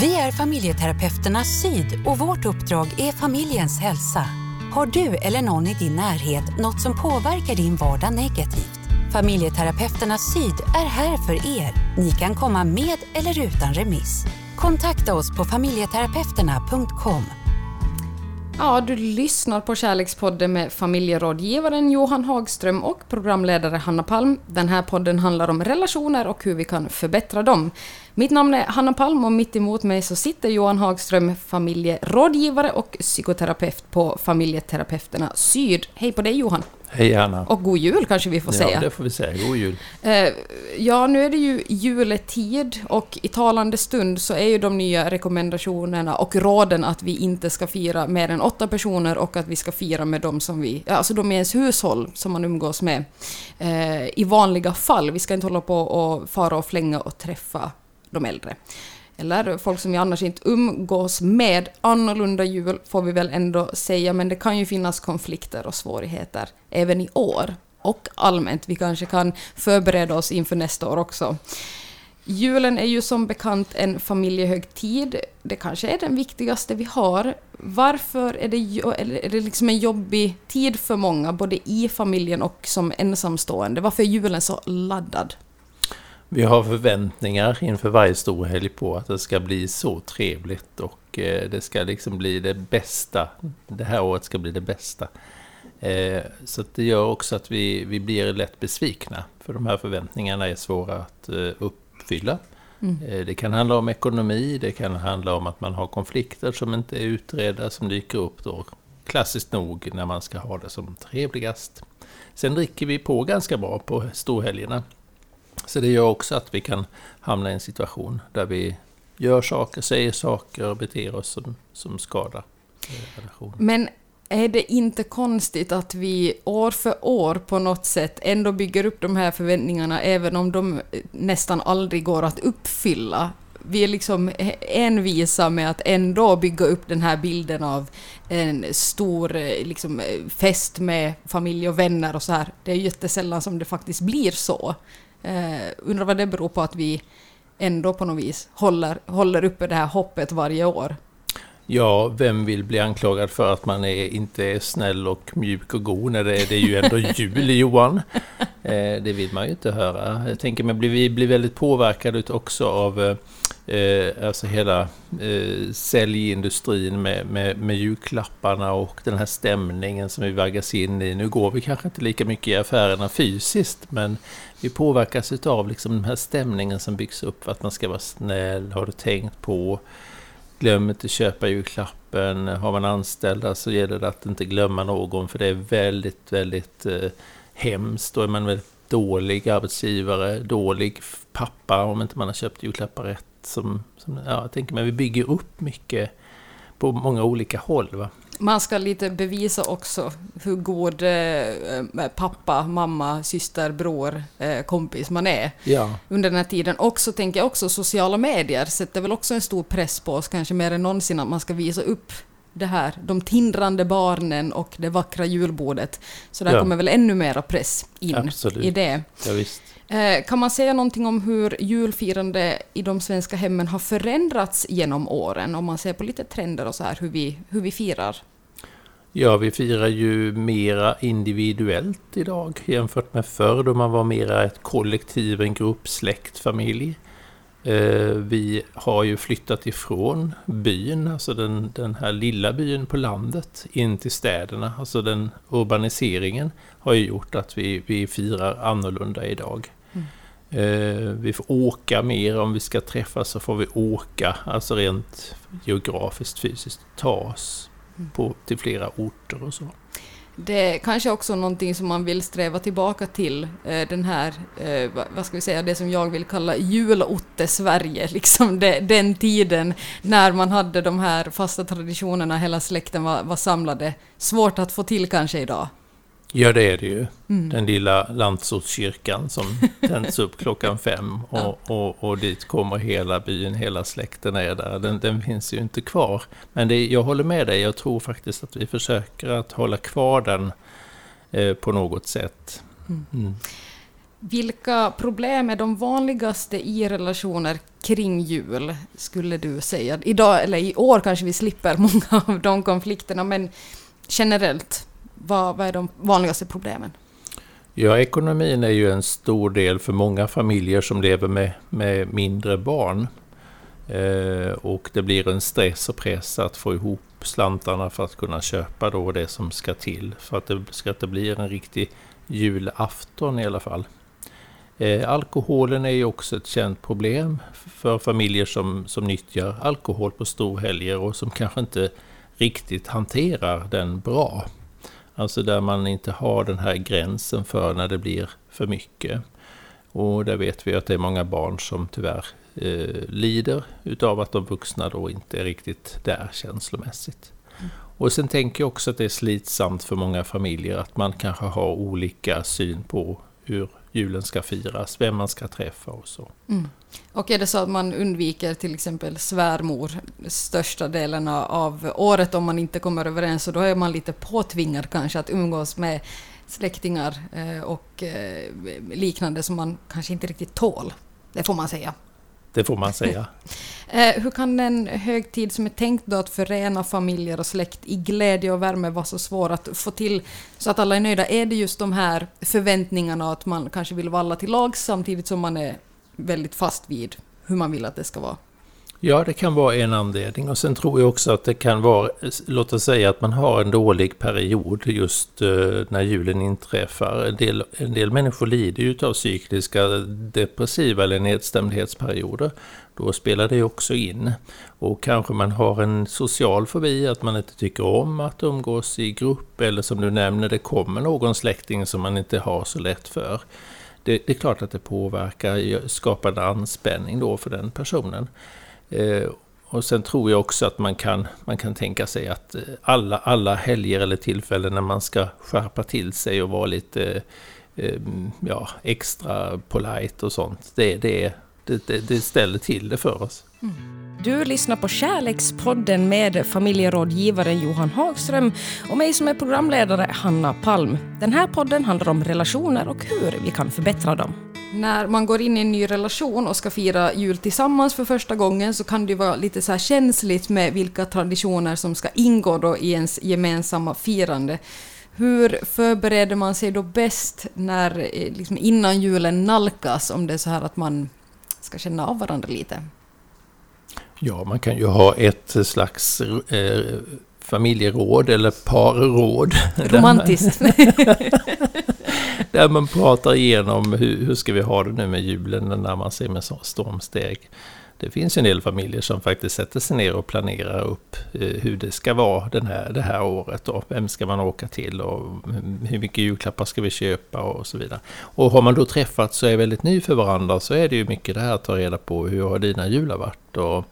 Vi är familjeterapeuterna Syd och vårt uppdrag är familjens hälsa. Har du eller någon i din närhet något som påverkar din vardag negativt? Familjeterapeuterna Syd är här för er. Ni kan komma med eller utan remiss. Kontakta oss på familjeterapeuterna.com. Ja, du lyssnar på Kärlekspodden med familjerådgivaren Johan Hagström och programledare Hanna Palm. Den här podden handlar om relationer och hur vi kan förbättra dem. Mitt namn är Hanna Palm och mitt emot mig så sitter Johan Hagström, familjerådgivare och psykoterapeut på Familjeterapeuterna Syd. Hej på dig Johan! Hej Anna! Och god jul kanske vi får säga. Ja, det får vi säga. God jul! Eh, ja, nu är det ju juletid och i talande stund så är ju de nya rekommendationerna och råden att vi inte ska fira mer än åtta personer och att vi ska fira med dem som vi, alltså de i ens hushåll som man umgås med eh, i vanliga fall. Vi ska inte hålla på och fara och flänga och träffa de äldre. Eller folk som vi annars inte umgås med. Annorlunda jul får vi väl ändå säga, men det kan ju finnas konflikter och svårigheter även i år. Och allmänt, vi kanske kan förbereda oss inför nästa år också. Julen är ju som bekant en familjehögtid. Det kanske är den viktigaste vi har. Varför är det, är det liksom en jobbig tid för många, både i familjen och som ensamstående? Varför är julen så laddad? Vi har förväntningar inför varje stor helg på att det ska bli så trevligt och eh, det ska liksom bli det bästa. Det här året ska bli det bästa. Eh, så det gör också att vi, vi blir lätt besvikna. För de här förväntningarna är svåra att eh, uppfylla. Mm. Det kan handla om ekonomi, det kan handla om att man har konflikter som inte är utredda, som dyker upp då klassiskt nog när man ska ha det som trevligast. Sen dricker vi på ganska bra på storhelgerna. Så det gör också att vi kan hamna i en situation där vi gör saker, säger saker och beter oss som, som skadar relationen. Men är det inte konstigt att vi år för år på något sätt ändå bygger upp de här förväntningarna även om de eh, nästan aldrig går att uppfylla? Vi är liksom envisa med att ändå bygga upp den här bilden av en stor eh, liksom, eh, fest med familj och vänner och så här. Det är jättesällan som det faktiskt blir så. Eh, undrar vad det beror på att vi ändå på något vis håller, håller uppe det här hoppet varje år. Ja, vem vill bli anklagad för att man är, inte är snäll och mjuk och god när det är, det är ju ändå jul, Johan? Eh, det vill man ju inte höra. Jag tänker mig, vi blir väldigt påverkade också av eh, alltså hela eh, säljindustrin med, med, med julklapparna och den här stämningen som vi vaggas in i. Nu går vi kanske inte lika mycket i affärerna fysiskt, men vi påverkas av liksom den här stämningen som byggs upp att man ska vara snäll, har du tänkt på Glöm inte köpa julklappen. Har man anställda så gäller det att inte glömma någon för det är väldigt, väldigt eh, hemskt. Då är man väldigt dålig arbetsgivare, dålig pappa om inte man har köpt julklappar rätt. Som, som, ja, jag tänker mig, vi bygger upp mycket på många olika håll. Va? Man ska lite bevisa också hur god eh, pappa, mamma, syster, bror, eh, kompis man är ja. under den här tiden. Och så tänker jag också sociala medier sätter väl också en stor press på oss, kanske mer än någonsin, att man ska visa upp det här, de tindrande barnen och det vackra julbordet. Så där ja. kommer väl ännu mera press in Absolut. i det. Ja, visst. Eh, kan man säga någonting om hur julfirande i de svenska hemmen har förändrats genom åren? Om man ser på lite trender och så här, hur vi, hur vi firar? Ja, vi firar ju mera individuellt idag jämfört med förr då man var mera ett kollektiv, en grupp, släkt, familj. Eh, vi har ju flyttat ifrån byn, alltså den, den här lilla byn på landet, in till städerna. Alltså den urbaniseringen har ju gjort att vi, vi firar annorlunda idag. Mm. Vi får åka mer, om vi ska träffas så får vi åka, alltså rent geografiskt, fysiskt, ta oss mm. på, till flera orter och så. Det är kanske också någonting som man vill sträva tillbaka till, eh, den här, eh, vad ska vi säga, det som jag vill kalla julotte-Sverige, liksom det, den tiden när man hade de här fasta traditionerna, hela släkten var, var samlade. Svårt att få till kanske idag. Ja, det är det ju. Mm. Den lilla landsortskyrkan som tänds upp klockan fem och, ja. och, och dit kommer hela byn, hela släkten är där. Den, den finns ju inte kvar. Men det, jag håller med dig, jag tror faktiskt att vi försöker att hålla kvar den eh, på något sätt. Mm. Mm. Vilka problem är de vanligaste i relationer kring jul, skulle du säga? Idag, eller i år kanske vi slipper många av de konflikterna, men generellt, vad, vad är de vanligaste problemen? Ja, ekonomin är ju en stor del för många familjer som lever med, med mindre barn. Eh, och det blir en stress och press att få ihop slantarna för att kunna köpa då det som ska till. För att det ska inte bli en riktig julafton i alla fall. Eh, alkoholen är ju också ett känt problem för familjer som, som nyttjar alkohol på storhelger och som kanske inte riktigt hanterar den bra. Alltså där man inte har den här gränsen för när det blir för mycket. Och där vet vi att det är många barn som tyvärr eh, lider utav att de vuxna då inte är riktigt där känslomässigt. Mm. Och sen tänker jag också att det är slitsamt för många familjer att man kanske har olika syn på hur julen ska firas, vem man ska träffa och så. Mm. Och är det så att man undviker till exempel svärmor största delen av året om man inte kommer överens, så då är man lite påtvingad kanske att umgås med släktingar eh, och eh, liknande som man kanske inte riktigt tål. Det får man säga. Det får man säga. Eh, hur kan en högtid som är tänkt då att förena familjer och släkt i glädje och värme vara så svår att få till så att alla är nöjda? Är det just de här förväntningarna att man kanske vill vara alla till lag samtidigt som man är väldigt fast vid hur man vill att det ska vara? Ja, det kan vara en anledning. Och sen tror jag också att det kan vara, låt oss säga att man har en dålig period just eh, när julen inträffar. En del, en del människor lider ju av cykliska depressiva eller nedstämdhetsperioder. Då spelar det också in. Och kanske man har en social fobi, att man inte tycker om att umgås i grupp. Eller som du nämner, det kommer någon släkting som man inte har så lätt för. Det, det är klart att det påverkar, skapar en anspänning då för den personen. Eh, och sen tror jag också att man kan, man kan tänka sig att eh, alla, alla helger eller tillfällen när man ska skärpa till sig och vara lite eh, mm, ja, extra polite och sånt, det, det, det, det ställer till det för oss. Mm. Du lyssnar på Kärlekspodden med familjerådgivaren Johan Hagström och mig som är programledare, Hanna Palm. Den här podden handlar om relationer och hur vi kan förbättra dem. När man går in i en ny relation och ska fira jul tillsammans för första gången så kan det vara lite så känsligt med vilka traditioner som ska ingå då i ens gemensamma firande. Hur förbereder man sig då bäst när, eh, liksom innan julen nalkas om det är så här att man ska känna av varandra lite? Ja, man kan ju ha ett slags eh, familjeråd eller parråd. Romantiskt. där man pratar igenom hur, hur ska vi ha det nu med julen när man ser med stormsteg. Det finns en del familjer som faktiskt sätter sig ner och planerar upp eh, hur det ska vara den här, det här året. Och vem ska man åka till och hur mycket julklappar ska vi köpa och så vidare. Och har man då träffats och är väldigt ny för varandra så är det ju mycket det här att ta reda på hur har dina jular varit och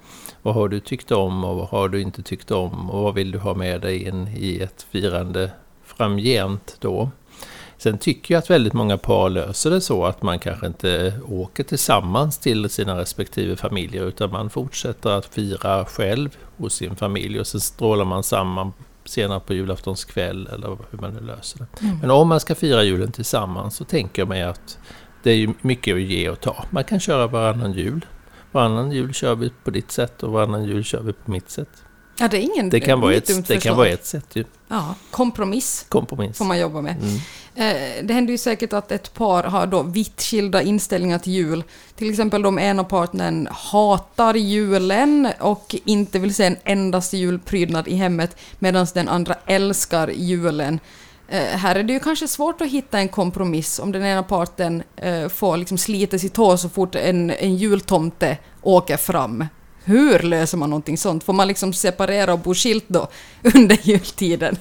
vad har du tyckt om och vad har du inte tyckt om och vad vill du ha med dig in i ett firande framgent då. Sen tycker jag att väldigt många par löser det så att man kanske inte åker tillsammans till sina respektive familjer utan man fortsätter att fira själv hos sin familj och sen strålar man samman senare på julaftons kväll eller hur man nu löser det. Mm. Men om man ska fira julen tillsammans så tänker jag mig att det är mycket att ge och ta. Man kan köra varannan jul. Varannan jul kör vi på ditt sätt och varannan jul kör vi på mitt sätt. Ja, det är ingen det kan, vara ett, det kan vara ett sätt ju. Ja, kompromiss, kompromiss får man jobba med. Mm. Eh, det händer ju säkert att ett par har då vitt skilda inställningar till jul. Till exempel om ena partnern hatar julen och inte vill se en endaste julprydnad i hemmet medan den andra älskar julen. Eh, här är det ju kanske svårt att hitta en kompromiss om den ena parten eh, får liksom slita sitt hår så fort en, en jultomte åker fram. Hur löser man någonting sånt? Får man liksom separera och bo skilt då under jultiden?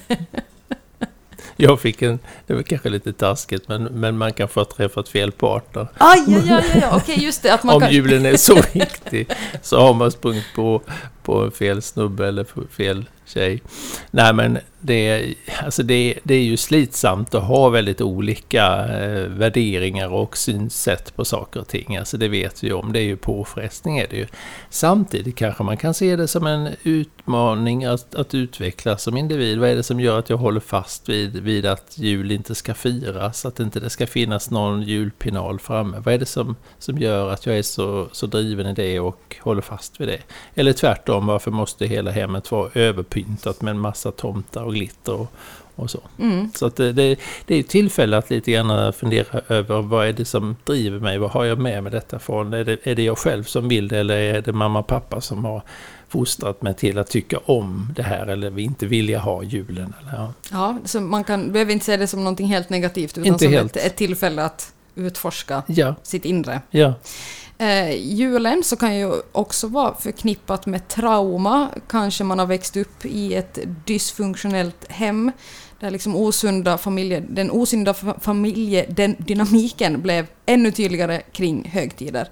Jag fick en, det var kanske lite taskigt, men, men man kan få träffat fel partner. Aj, aj, aj, aj, okej, just det. Att man Om kan... julen är så viktig så har man sprungit på, på fel snubbe eller fel tjej. Nej men det är, alltså det, det är ju slitsamt att ha väldigt olika eh, värderingar och synsätt på saker och ting. Alltså det vet vi om, det är ju påfrestning är det ju. Samtidigt kanske man kan se det som en utmaning att, att utvecklas som individ. Vad är det som gör att jag håller fast vid, vid att jul inte ska firas? Att inte det ska finnas någon julpinal framme? Vad är det som, som gör att jag är så, så driven i det och håller fast vid det? Eller tvärtom, varför måste hela hemmet vara överpyntat med en massa tomtar och glitter och, och så. Mm. Så att det, det, det är tillfälle att lite grann fundera över vad är det som driver mig? Vad har jag med mig detta från? Är det, är det jag själv som vill det eller är det mamma och pappa som har fostrat mig till att tycka om det här eller vi inte vilja ha julen? Eller, ja. Ja, så man kan, behöver inte se det som någonting helt negativt utan Inte som helt. Ett, ett tillfälle att utforska ja, sitt inre. ja. Eh, julen så kan ju också vara förknippat med trauma. Kanske man har växt upp i ett dysfunktionellt hem där liksom osunda familje, den osunda familjedynamiken blev ännu tydligare kring högtider.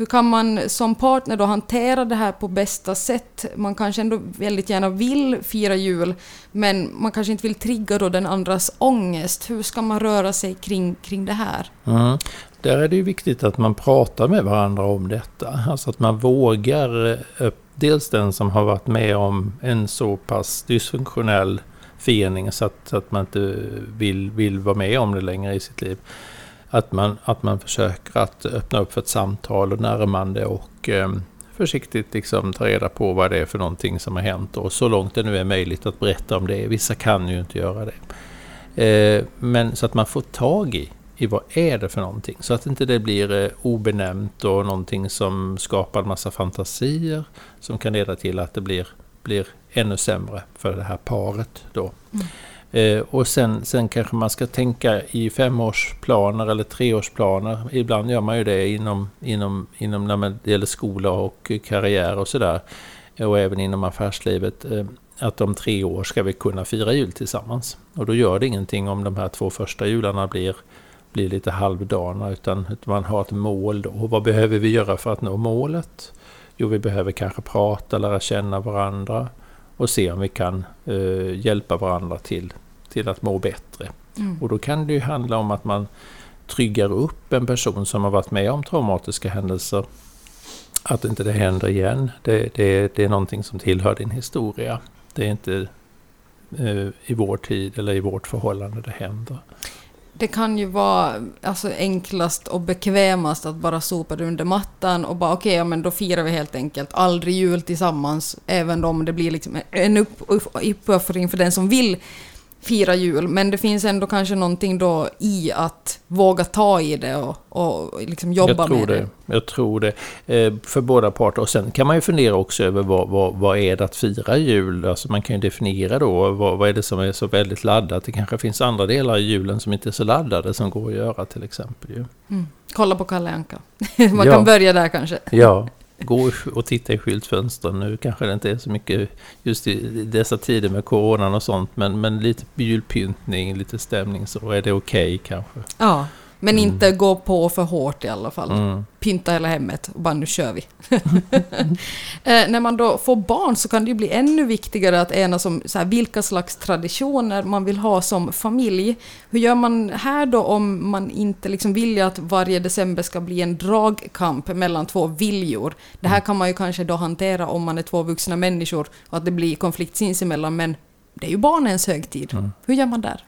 Hur kan man som partner då hantera det här på bästa sätt? Man kanske ändå väldigt gärna vill fira jul, men man kanske inte vill trigga då den andras ångest. Hur ska man röra sig kring, kring det här? Mm. Där är det ju viktigt att man pratar med varandra om detta. Alltså att man vågar, eh, dels den som har varit med om en så pass dysfunktionell förening så att, att man inte vill, vill vara med om det längre i sitt liv. Att man, att man försöker att öppna upp för ett samtal och närmande och eh, försiktigt liksom ta reda på vad det är för någonting som har hänt och så långt det nu är möjligt att berätta om det. Vissa kan ju inte göra det. Eh, men så att man får tag i i vad är det för någonting. Så att inte det blir eh, obenämnt och någonting som skapar en massa fantasier som kan leda till att det blir, blir ännu sämre för det här paret då. Eh, och sen, sen kanske man ska tänka i femårsplaner eller treårsplaner. Ibland gör man ju det inom, inom, inom när det gäller skola och karriär och sådär. Och även inom affärslivet. Eh, att om tre år ska vi kunna fira jul tillsammans. Och då gör det ingenting om de här två första jularna blir blir lite halvdana utan att man har ett mål då. Och vad behöver vi göra för att nå målet? Jo, vi behöver kanske prata, lära känna varandra och se om vi kan eh, hjälpa varandra till, till att må bättre. Mm. Och då kan det ju handla om att man tryggar upp en person som har varit med om traumatiska händelser. Att inte det händer igen. Det, det, det är någonting som tillhör din historia. Det är inte eh, i vår tid eller i vårt förhållande det händer. Det kan ju vara alltså, enklast och bekvämast att bara sopa det under mattan och bara okej, ja, men då firar vi helt enkelt. Aldrig jul tillsammans, även om det blir liksom en upp, upp, uppoffring för den som vill fira jul. Men det finns ändå kanske någonting då i att våga ta i det och, och liksom jobba med det. det. Jag tror det. Eh, för båda parter. Och sen kan man ju fundera också över vad, vad, vad är det att fira jul? Alltså man kan ju definiera då vad, vad är det som är så väldigt laddat. Det kanske finns andra delar i julen som inte är så laddade som går att göra till exempel. Mm. Kolla på Kalle Anka. Man Ja. kan börja där kanske. Ja, gå och titta i skyltfönstren. Nu kanske det inte är så mycket just i dessa tider med coronan och sånt. Men, men lite julpyntning, lite stämning så är det okej kanske. Ja, men Mm. inte gå på för hårt i alla fall. Mm. pynta hela hemmet och bara nu kör vi. eh, när man då får barn så kan det ju bli ännu viktigare att enas om så här, vilka slags traditioner man vill ha som familj. Hur gör man här då om man inte liksom vill att varje december ska bli en dragkamp mellan två viljor? Det här kan man ju kanske då hantera om man är två vuxna människor och att det blir konflikt sinsemellan men det är ju barnens högtid. Mm. Hur gör man där?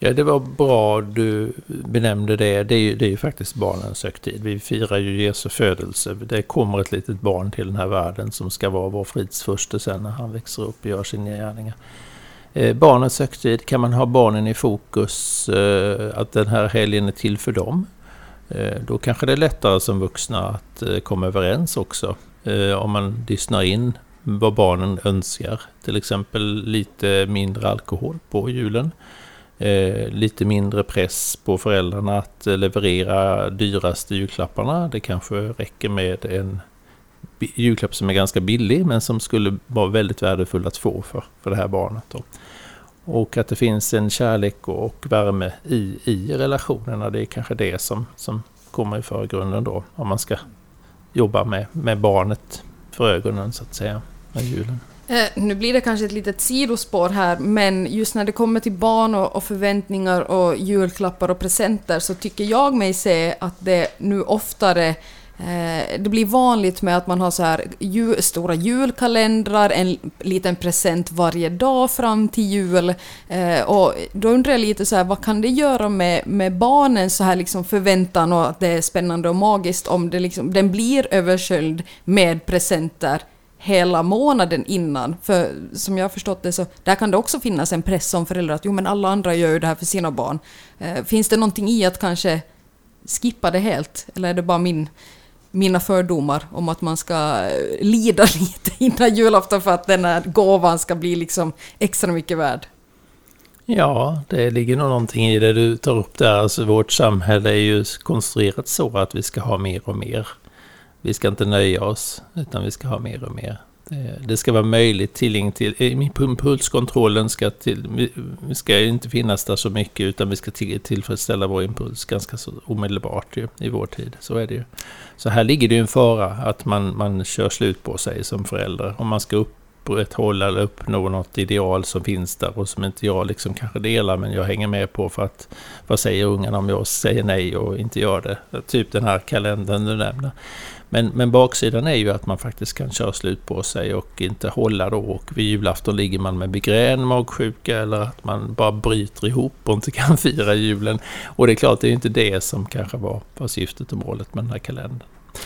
Ja, det var bra du benämnde det. Det är ju, det är ju faktiskt barnens högtid. Vi firar ju Jesu födelse. Det kommer ett litet barn till den här världen som ska vara vår fridsfurste sen när han växer upp och gör sina gärningar. Eh, barnens högtid, kan man ha barnen i fokus, eh, att den här helgen är till för dem? Eh, då kanske det är lättare som vuxna att eh, komma överens också. Eh, om man lyssnar in vad barnen önskar. Till exempel lite mindre alkohol på julen. Eh, lite mindre press på föräldrarna att eh, leverera dyraste julklapparna. Det kanske räcker med en julklapp som är ganska billig men som skulle vara väldigt värdefull att få för, för det här barnet. Då. Och att det finns en kärlek och, och värme i, i relationerna. Det är kanske det som, som kommer i förgrunden då. Om man ska jobba med, med barnet för ögonen så att säga med julen. Eh, nu blir det kanske ett litet sidospår här, men just när det kommer till barn och, och, förväntningar och julklappar och presenter så tycker jag mig se att det nu oftare eh, det blir vanligt med att man har så här jul, stora julkalendrar, en liten present varje dag fram till jul. Eh, och då undrar jag lite så här, vad kan det göra med, med barnens så här liksom förväntan och att det är spännande och magiskt om det liksom, den blir översköljd med presenter hela månaden innan. För som jag har förstått det så där kan det också finnas en press som förälder att jo men alla andra gör ju det här för sina barn. Eh, finns det någonting i att kanske skippa det helt? Eller är det bara min, mina fördomar om att man ska eh, lida lite innan julafton för att den här gåvan ska bli liksom extra mycket värd? Ja, det ligger nog någonting i det du tar upp där. Alltså vårt samhälle är ju konstruerat så att vi ska ha mer och mer. Vi ska inte nöja oss, utan vi ska ha mer och mer. Eh, det ska vara möjligt tillgängligt till... Eh, Impulskontrollen ska, till, ska inte finnas där så mycket utan vi ska tillfredsställa vår impuls ganska så omedelbart ju, i vår tid. Så är det ju. Så här ligger det ju en fara att man, man kör slut på sig som förälder. Om man ska upprätthålla eller uppnå något ideal som finns där och som inte jag liksom kanske delar men jag hänger med på för att vad säger ungarna om jag säger nej och inte gör det? Typ den här kalendern du nämner. Men, men baksidan är ju att man faktiskt kan köra slut på sig och inte hålla då. Och vid julafton ligger man med migrän, magsjuka eller att man bara bryter ihop och inte kan fira julen. Och det är klart, det är inte det som kanske var, var syftet och målet med den här kalendern.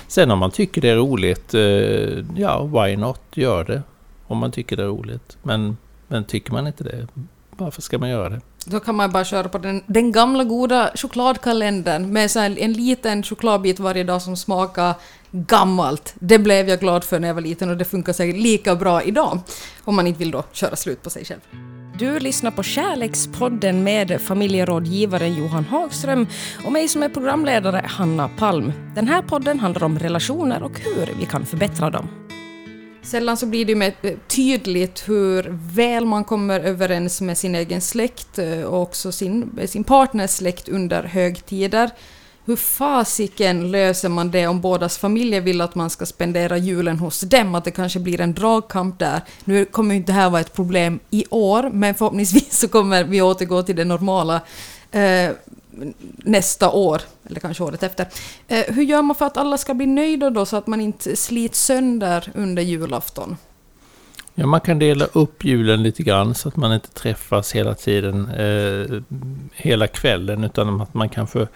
Sen om man tycker det är roligt, eh, ja, why not? Gör det. Om man tycker det är roligt. Men, men tycker man inte det, varför ska man göra det? Då kan man bara köra på den, den gamla goda chokladkalendern med så en liten chokladbit varje dag som smakar gammalt. Det blev jag glad för när jag var liten och det funkar säkert lika bra idag. Om man inte vill då köra slut på sig själv. Du lyssnar på Kärlekspodden med familjerådgivaren Johan Hagström och mig som är programledare Hanna Palm. Den här podden handlar om relationer och hur vi kan förbättra dem. Sällan så blir det med tydligt hur väl man kommer överens med sin egen släkt eh, och också sin, sin partners släkt under högtider. Hur fasiken löser man det om bådas familjer vill att man ska spendera julen hos dem? Att det kanske blir en dragkamp där. Nu kommer ju inte det här vara ett problem i år, men förhoppningsvis så kommer vi återgå till det normala eh, nästa år, eller kanske året efter. Eh, hur gör man för att alla ska bli nöjda då, så att man inte slits sönder under julafton? Ja, man kan dela upp julen lite grann så att man inte träffas hela tiden, eh, hela kvällen, utan att man kanske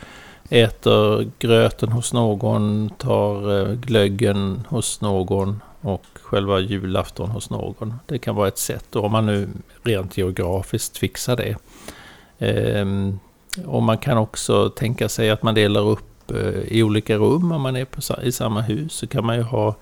äter gröten hos någon, tar eh, glöggen hos någon och själva julafton hos någon. Det kan vara ett sätt, om man nu rent geografiskt fixar det. Ehm, och man kan också tänka sig att man delar upp eh, i olika rum om man är på, i samma hus. Så kan man ju ha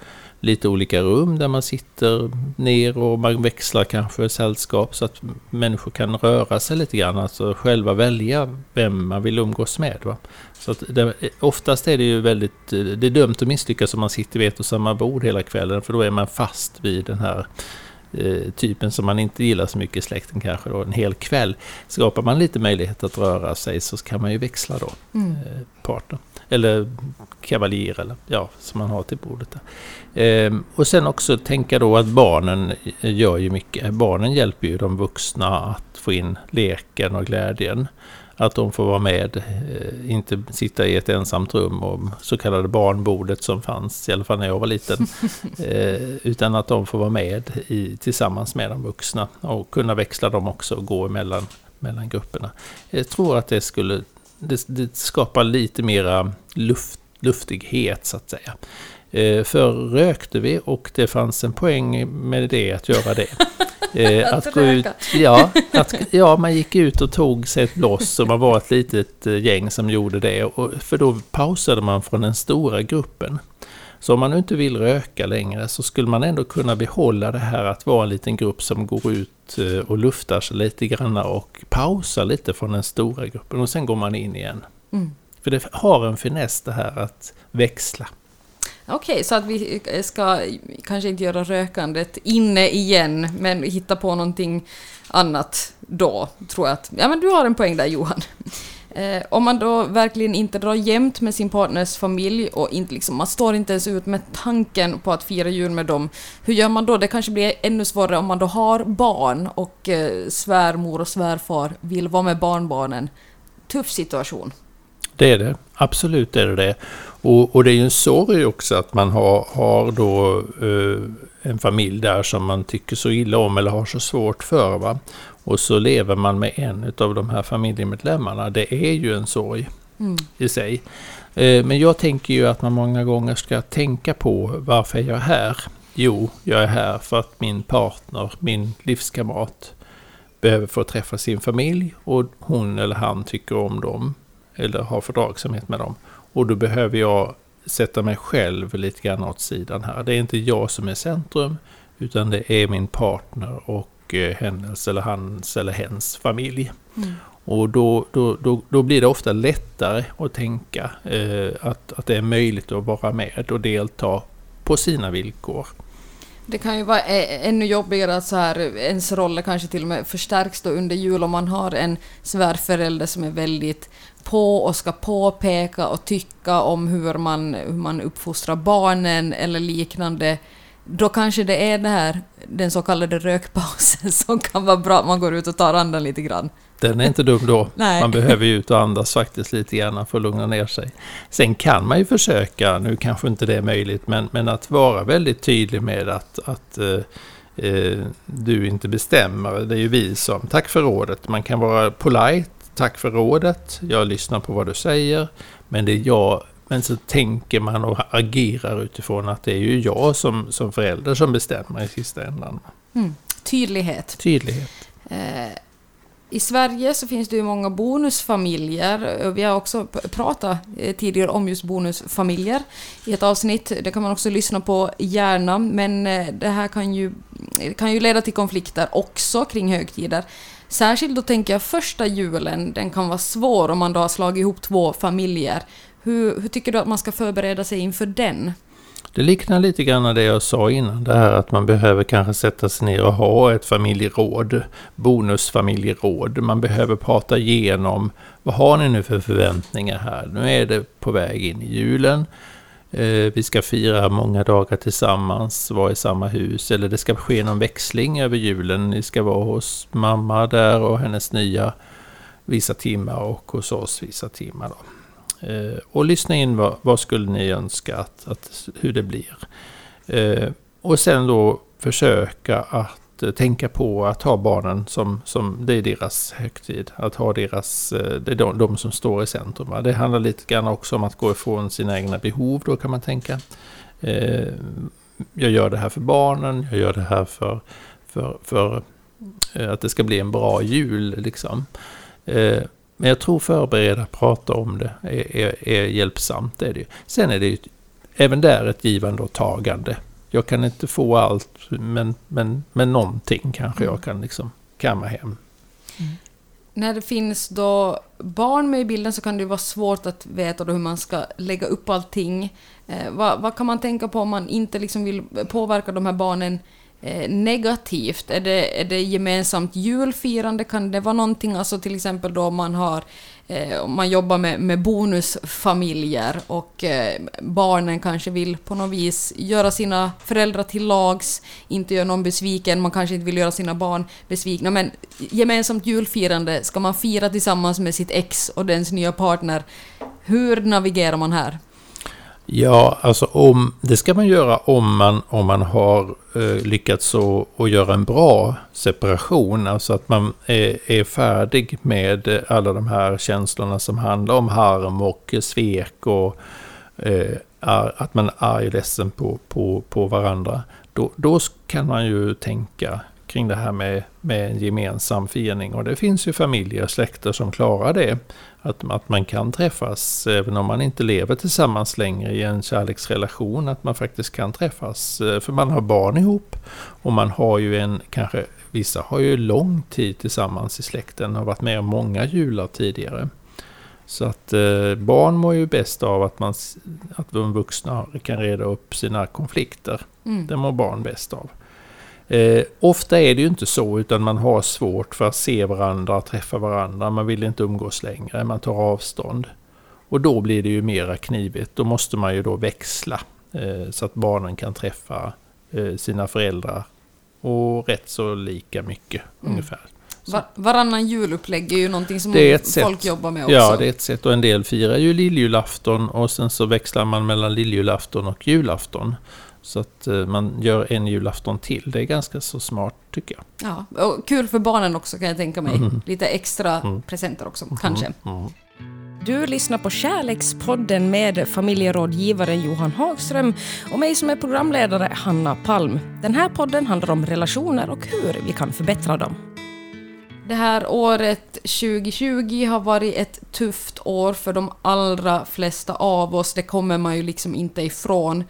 lite olika rum där man sitter ner och man växlar kanske sällskap så att människor kan röra sig lite grann. Alltså själva välja vem man vill umgås med. Va? Så att det, oftast är det ju väldigt, det är dömt att misslyckas om man sitter vid ett och samma bord hela kvällen för då är man fast vid den här eh, typen som man inte gillar så mycket i släkten kanske då en hel kväll. Skapar man lite möjlighet att röra sig så kan man ju växla då mm. eh, partner. Eller kavaljer eller ja, som man har till bordet. Eh, och sen också tänka då att barnen gör ju mycket. Barnen hjälper ju de vuxna att få in leken och glädjen att de får vara med, eh, inte sitta i ett ensamt rum och så kallade barnbordet som fanns, i alla fall när jag var liten. Eh, utan att de får vara med i, tillsammans med de vuxna och kunna växla dem också och gå emellan mellan grupperna. Jag tror att det skulle det, det skapar lite mera luft, luftighet så att säga. Eh, förr rökte vi och det fanns en poäng med det att göra det. Eh, att, att gå ut, ja, att, ja, man gick ut och tog sig ett bloss och man var ett litet eh, gäng som gjorde det. Och, för då pausade man från den stora gruppen. Så om man inte vill röka längre så skulle man ändå kunna behålla det här att vara en liten grupp som går ut och luftar sig lite grann och pausar lite från den stora gruppen och sen går man in igen. Mm. För det har en finess det här att växla. Okej, okay, så att vi eh, ska kanske inte göra rökandet inne igen, men hitta på någonting annat då, tror jag att... Ja, men du har en poäng där, Johan. Eh, om man då verkligen inte drar jämnt med sin partners familj och inte liksom, man står inte ens ut med tanken på att fira jul med dem, hur gör man då? Det kanske blir ännu svårare om man då har barn och eh, svärmor och svärfar vill vara med barnbarnen. Tuff situation. Det är det, absolut är det det. Och, och det är ju en sorg också att man har, har då eh, en familj där som man tycker så illa om eller har så svårt för. Va? Och så lever man med en av de här familjemedlemmarna. Det är ju en sorg mm. i sig. Eh, men jag tänker ju att man många gånger ska tänka på varför är jag här? Jo, jag är här för att min partner, min livskamrat, behöver få träffa sin familj och hon eller han tycker om dem eller har fördragsamhet med dem. Och då behöver jag sätta mig själv lite grann åt sidan här. Det är inte jag som är centrum, utan det är min partner och eh, hennes eller hans eller hens familj. Mm. Och då, då, då, då, blir det ofta lättare att tänka eh, att, att det är möjligt att vara med och delta på sina villkor. Det kan ju vara ännu jobbigare att så här, ens roller kanske till och med förstärks då under jul om man har en svärförälder som är väldigt på och ska påpeka och tycka om hur man, hur man uppfostrar barnen eller liknande. Då kanske det är det här, den så kallade rökpausen som kan vara bra, man går ut och tar andan lite grann. Den är inte dum då. Nej. Man behöver ju ut och andas faktiskt lite grann för att lugna ner sig. Sen kan man ju försöka, nu kanske inte det är möjligt, men, men att vara väldigt tydlig med att, att eh, eh, du inte bestämmer. Det är ju vi som, tack för rådet. Man kan vara polite, tack för rådet, jag lyssnar på vad du säger. Men det är jag men så tänker man och agerar utifrån att det är ju jag som, som förälder som bestämmer i sista ändan. Mm. Tydlighet. Tydlighet. Eh, i Sverige så finns det ju många bonusfamiljer. Vi har också pratat eh, tidigare om just bonusfamiljer i ett avsnitt. Det kan man också lyssna på gärna, men eh, det här kan ju, kan ju leda till konflikter också kring högtider. Särskilt då tänker jag första julen, den kan vara svår om man då har slagit ihop två familjer. Hur, hur tycker du att man ska förbereda sig inför den? Det liknar lite grann det jag sa innan, det här att man behöver kanske sätta sig ner och ha ett familjeråd, bonusfamiljeråd. Man behöver prata igenom, vad har ni nu för förväntningar här? Nu är det på väg in i julen. Eh, vi ska fira många dagar tillsammans, vara i samma hus, eller det ska ske någon växling över julen. Ni ska vara hos mamma där och hennes nya vissa timmar och hos oss vissa timmar. Då. Eh, och lyssna in vad, vad skulle ni önska att, att, hur det blir. Eh, och sen då försöka att Eh, tänka på att ha barnen som, som det är deras högtid. Att ha deras, eh, det är de, de som står i centrum. Det handlar lite grann också om att gå ifrån sina egna behov då kan man tänka. Eh, jag gör det här för barnen, jag gör det här för, för, för att det ska bli en bra jul liksom. Men jag tror förbereda, prata om det är, är, är hjälpsamt. Det är det. Sen är det ju även där ett givande och tagande. Jag kan inte få allt, men, men, men någonting kanske jag kan liksom kamma hem. Mm. När det finns då barn med i bilden så kan det vara svårt att veta hur man ska lägga upp allting. Eh, vad, vad, kan man tänka på om man inte liksom vill påverka de här barnen Eh, negativt? Är det, är det gemensamt julfirande? Kan det vara någonting, alltså till exempel då om man har eh, om man jobbar med, med bonusfamiljer och eh, barnen kanske vill på något vis göra sina föräldrar till lags, inte göra någon besviken, man kanske inte vill göra sina barn besvikna, men gemensamt julfirande, ska man fira tillsammans med sitt ex och dens nya partner? Hur navigerar man här? Ja, alltså om, det ska man göra om man, om man har eh, lyckats att göra en bra separation. Alltså att man är, är, färdig med alla de här känslorna som handlar om harm och svek och eh, att man är arg och ledsen på, på, på varandra. Då, då kan man ju tänka kring det här med, med en gemensam firning. Och det finns ju familjer och släkter som klarar det. Att, att man kan träffas även om man inte lever tillsammans längre i en kärleksrelation. Att man faktiskt kan träffas. Eh, för man har barn ihop. Och man har ju en, kanske vissa har ju lång tid tillsammans i släkten. Har varit med om många jular tidigare. Så att eh, barn mår ju bäst av att, man, att de vuxna kan reda upp sina konflikter. Mm. Det mår barn bäst av. Eh, ofta är det ju inte så utan man har svårt för att se varandra, träffa varandra. Man vill inte umgås längre, man tar avstånd. Och då blir det ju mera knivigt. Då måste man ju då växla eh, så att barnen kan träffa eh, sina föräldrar och rätt så lika mycket mm. ungefär. Var, varannan julupplägg är ju någonting som folk sätt. jobbar med också. Ja, det är ett sätt. Och en del firar ju lilljulafton och sen så växlar man mellan lilljulafton och julafton. Så att eh, man gör en julafton till. Det är ganska så smart tycker jag. Ja, och kul för barnen också kan jag tänka mig. Mm. Lite extra mm. presenter också, kanske. Mm. mm. Du lyssnar på Kärlekspodden med familjerådgivaren Johan Hagström och mig som är programledare, Hanna Palm. Den här podden handlar om relationer och hur vi kan förbättra dem. Det här året 2020 har varit ett tufft år för de allra flesta av oss. Det kommer man ju liksom inte ifrån.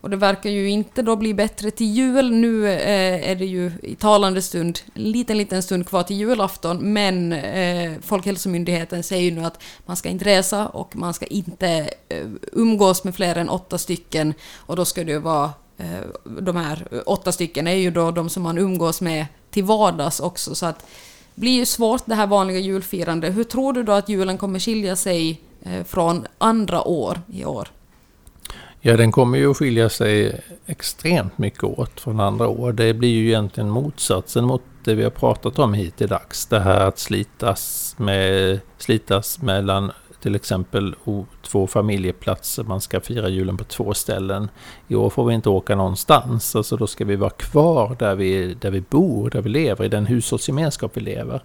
Och det verkar ju inte då bli bättre till jul. Nu eh, är det ju i talande stund, en liten, liten stund kvar till julafton, men eh, Folkhälsomyndigheten säger ju nu att man ska inte resa och man ska inte eh, umgås med fler än åtta stycken. Och då ska det ju vara eh, de här åtta stycken är ju då de som man umgås med till vardags också, så att det blir ju svårt det här vanliga julfirandet. Hur tror du då att julen kommer skilja sig eh, från andra år i år? Ja, den kommer ju att skilja sig extremt mycket åt från andra år. Det blir ju egentligen motsatsen mot det vi har pratat om hittills. Det här att slitas, med, slitas mellan till exempel två familjeplatser. Man ska fira julen på två ställen. I år får vi inte åka någonstans. Alltså då ska vi vara kvar där vi, där vi bor, där vi lever, i den hushållsgemenskap vi lever.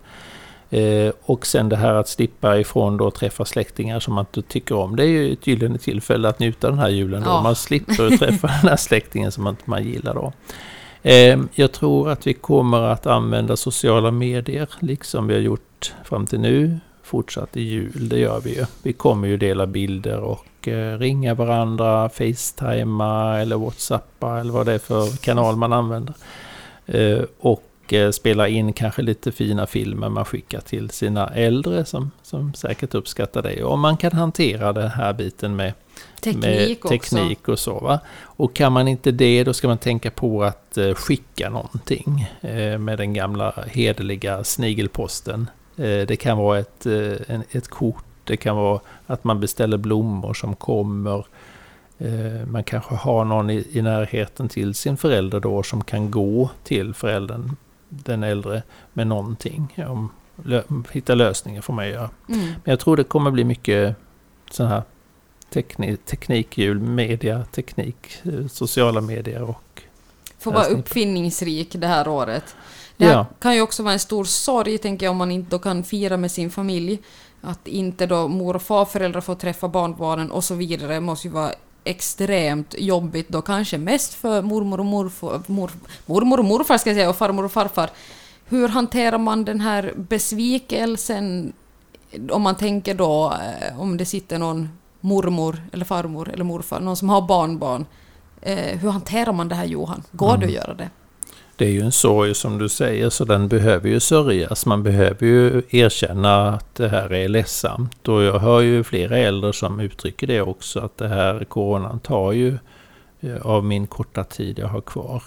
Eh, och sen det här att slippa ifrån då träffa släktingar som man inte tycker om. Det är ju ett gyllene tillfälle att njuta den här julen då. Ja. Man slipper träffa den här släktingen som man inte man gillar då. Eh, jag tror att vi kommer att använda sociala medier liksom vi har gjort fram till nu. Fortsatt i jul, det gör vi ju. Vi kommer ju dela bilder och eh, ringa varandra, facetima eller whatsappa eller vad det är för kanal man använder. Eh, och Eh, spela in kanske lite fina filmer man skickar till sina äldre som, som säkert uppskattar det. Och man kan hantera den här biten med teknik, med teknik och så. Va? Och kan man inte det då ska man tänka på att eh, skicka någonting eh, med den gamla hederliga snigelposten. det kan vara ett, ett kort, det kan vara att man beställer blommor som kommer. Man kanske har någon i, i närheten till sin förälder då som kan gå till föräldern den äldre med någonting. Om, lö, hitta lösningar får man göra. Mm. Men jag tror det kommer bli mycket sån här teknik, teknikhjul, media, teknik, eh, sociala medier och... Får vara uppfinningsrik det här året. Det här ja. kan ju också vara en stor sorg, tänker jag, om man inte kan fira med sin familj. Att inte då mor och farföräldrar får träffa barnbarnen och så vidare måste ju vara extremt jobbigt då kanske mest för mormor och morfar, mor, mormor och morfar ska jag säga och farmor och farfar. Hur hanterar man den här besvikelsen om man tänker då eh, om det sitter någon mormor eller farmor eller morfar, någon som har barnbarn. Eh, hur hanterar man det här Johan? Går mm. det att göra det? Det är ju en sorg som du säger, så den behöver ju sörjas. Man behöver ju erkänna att det här är ledsamt. Och jag hör ju flera äldre som uttrycker det också, att det här coronan tar ju eh, av min korta tid jag har kvar.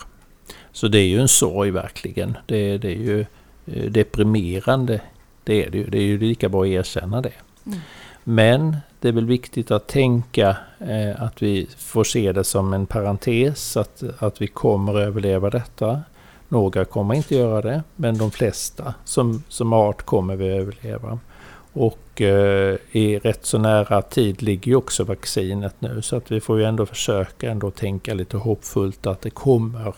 Så det är ju en sorg verkligen. Det, det är ju eh, deprimerande. Det är det ju. Det är ju lika bra att erkänna det. Mm. Men det är väl viktigt att tänka eh, att vi får se det som en parentes, att, att vi kommer att överleva detta. Några kommer inte göra det, men de flesta som, som art kommer vi överleva. Och eh, i rätt så nära tid ligger ju också vaccinet nu, så att vi får ju ändå försöka ändå tänka lite hoppfullt att det kommer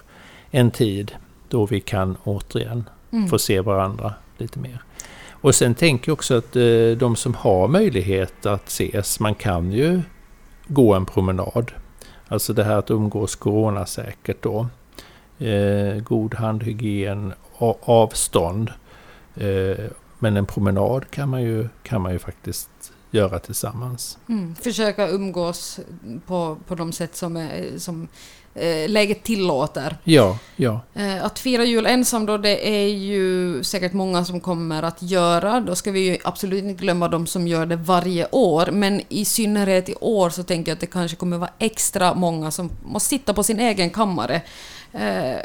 en tid då vi kan återigen mm. få se varandra lite mer. Och sen tänker jag också att eh, de som har möjlighet att ses, man kan ju gå en promenad. Alltså det här att umgås coronasäkert då eh, god handhygien, avstånd. Eh, men en promenad kan man ju, kan man ju faktiskt göra tillsammans. Mm. Försöka umgås på, på de sätt som, är, som eh, läget tillåter. Ja, ja. Eh, att fira jul ensam då, det är ju säkert många som kommer att göra. Då ska vi ju absolut inte glömma de som gör det varje år. Men i synnerhet i år så tänker jag att det kanske kommer vara extra många som måste sitta på sin egen kammare Eh,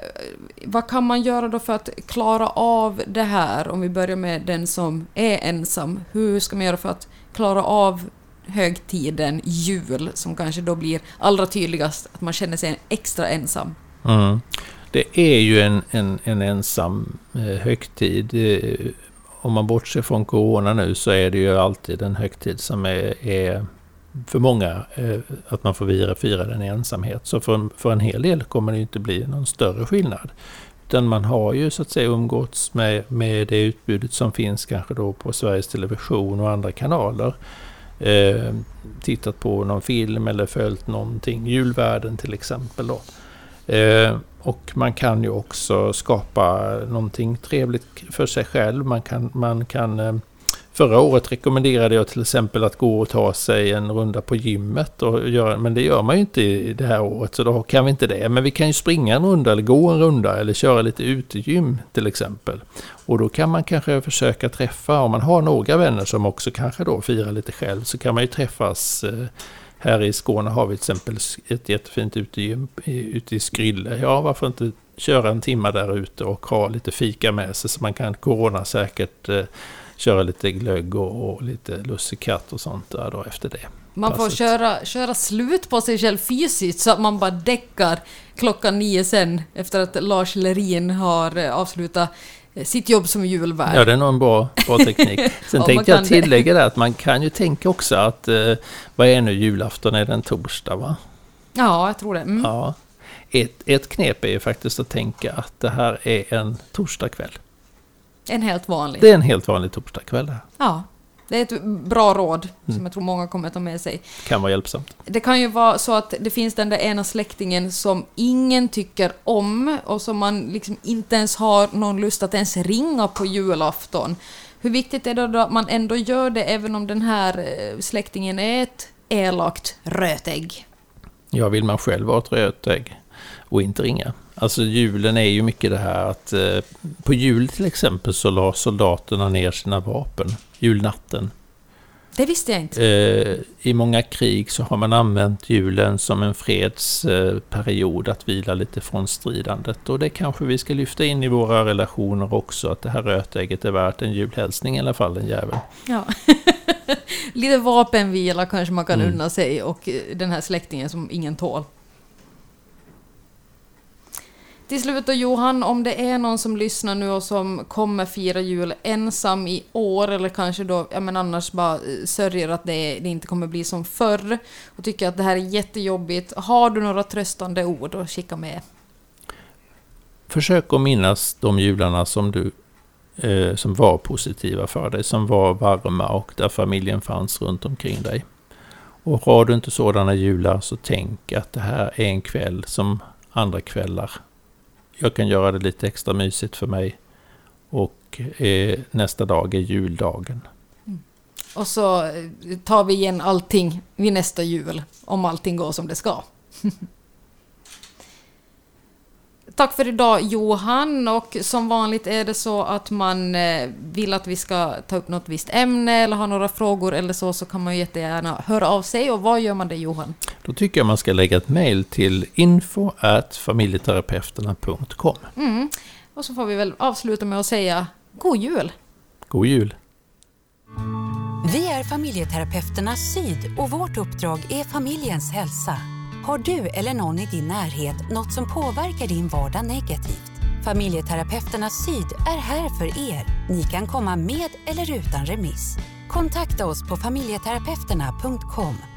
vad kan man göra då för att klara av det här? Om vi börjar med den som är ensam. Hur ska man göra för att klara av högtiden jul som kanske då blir allra tydligast att man känner sig extra ensam? Mm. Det är ju en, en, en ensam eh, högtid. Eh, om man bortser från corona nu så är det ju alltid en högtid som är, är för många eh, att man får fira, fira den i ensamhet. Så för en, för en hel del kommer det inte bli någon större skillnad. Utan man har ju så att säga umgåtts med, med det utbudet som finns kanske då på Sveriges Television och andra kanaler. Eh, tittat på någon film eller följt någonting, julvärden till exempel. Då. Eh, och man kan ju också skapa någonting trevligt för sig själv. Man kan, man kan eh, Förra året rekommenderade jag till exempel att gå och ta sig en runda på gymmet. Och göra, men det gör man ju inte i det här året så då kan vi inte det. Men vi kan ju springa en runda eller gå en runda eller köra lite utegym till exempel. Och då kan man kanske försöka träffa, om man har några vänner som också kanske då firar lite själv, så kan man ju träffas eh, här i Skåne har vi till exempel ett jättefint utegym ute i Skrylle. Ja, varför inte köra en timme där ute och ha lite fika med sig så man kan coronasäkert eh, köra lite glögg och, och lite lussekatt och sånt där då efter det. Man får köra, köra slut på sig själv fysiskt så att man bara däckar klockan nio sen efter att Lars Lerin har eh, avslutat eh, sitt jobb som julvärd. Ja, det är nog en bra, bra teknik. Sen tänkte jag tillägga det att man kan ju tänka också att eh, vad är nu julafton? Är det en torsdag va? Ja, jag tror det. Mm. Ja. Ett, ett knep är ju faktiskt att tänka att det här är en torsdagkväll. En helt vanlig. Det är en helt vanlig torsdagkväll. Ja. Det är ett bra råd mm. som jag tror många kommer att ta med sig. Kan vara hjälpsamt. Det kan ju vara så att det finns den där ena släktingen som ingen tycker om och som man liksom inte ens har någon lust att ens ringa på julafton. Hur viktigt är det då att man ändå gör det även om den här eh, släktingen är ett elakt rötägg? Ja, vill man själv vara ett rötägg och inte ringa Alltså julen är ju mycket det här att eh, på jul till exempel så la soldaterna ner sina vapen, julnatten. Det visste jag inte. Eh, I många krig så har man använt julen som en fredsperiod att vila lite från stridandet. Och det kanske vi ska lyfta in i våra relationer också, att det här rötägget är värt en julhälsning i alla fall, en jävel. Ja. lite vapenvila kanske man kan mm. unna sig och eh, den här släktingen som ingen tål. Till slut då Johan, om det är någon som lyssnar nu och som kommer fira jul ensam i år eller kanske då, ja men annars bara eh, sörjer att det, det inte kommer bli som förr och tycker att det här är jättejobbigt. Har du några tröstande ord att skicka med? Försök att minnas de jularna som du eh, som var positiva för dig, som var varma och där familjen fanns runt omkring dig. Och har du inte sådana jular så tänk att det här är en kväll som andra kvällar jag kan göra det lite extra mysigt för mig. Och eh, nästa dag är juldagen. Mm. Och så eh, tar vi igen allting vid nästa jul, om allting går som det ska. Tack för idag Johan och som vanligt är det så att man eh, vill att vi ska ta upp något visst ämne eller ha några frågor eller så så kan man ju jättegärna höra av sig och vad gör man det Johan? Då tycker jag man ska lägga ett mejl till info familjeterapeuterna.com mm. Och så får vi väl avsluta med att säga God Jul! God Jul! Vi är familjeterapeuterna Syd och vårt uppdrag är familjens hälsa. Har du eller någon i din närhet något som påverkar din vardag negativt? Familjeterapeuterna Syd är här för er. Ni kan komma med eller utan remiss. Kontakta oss på familjeterapeuterna.com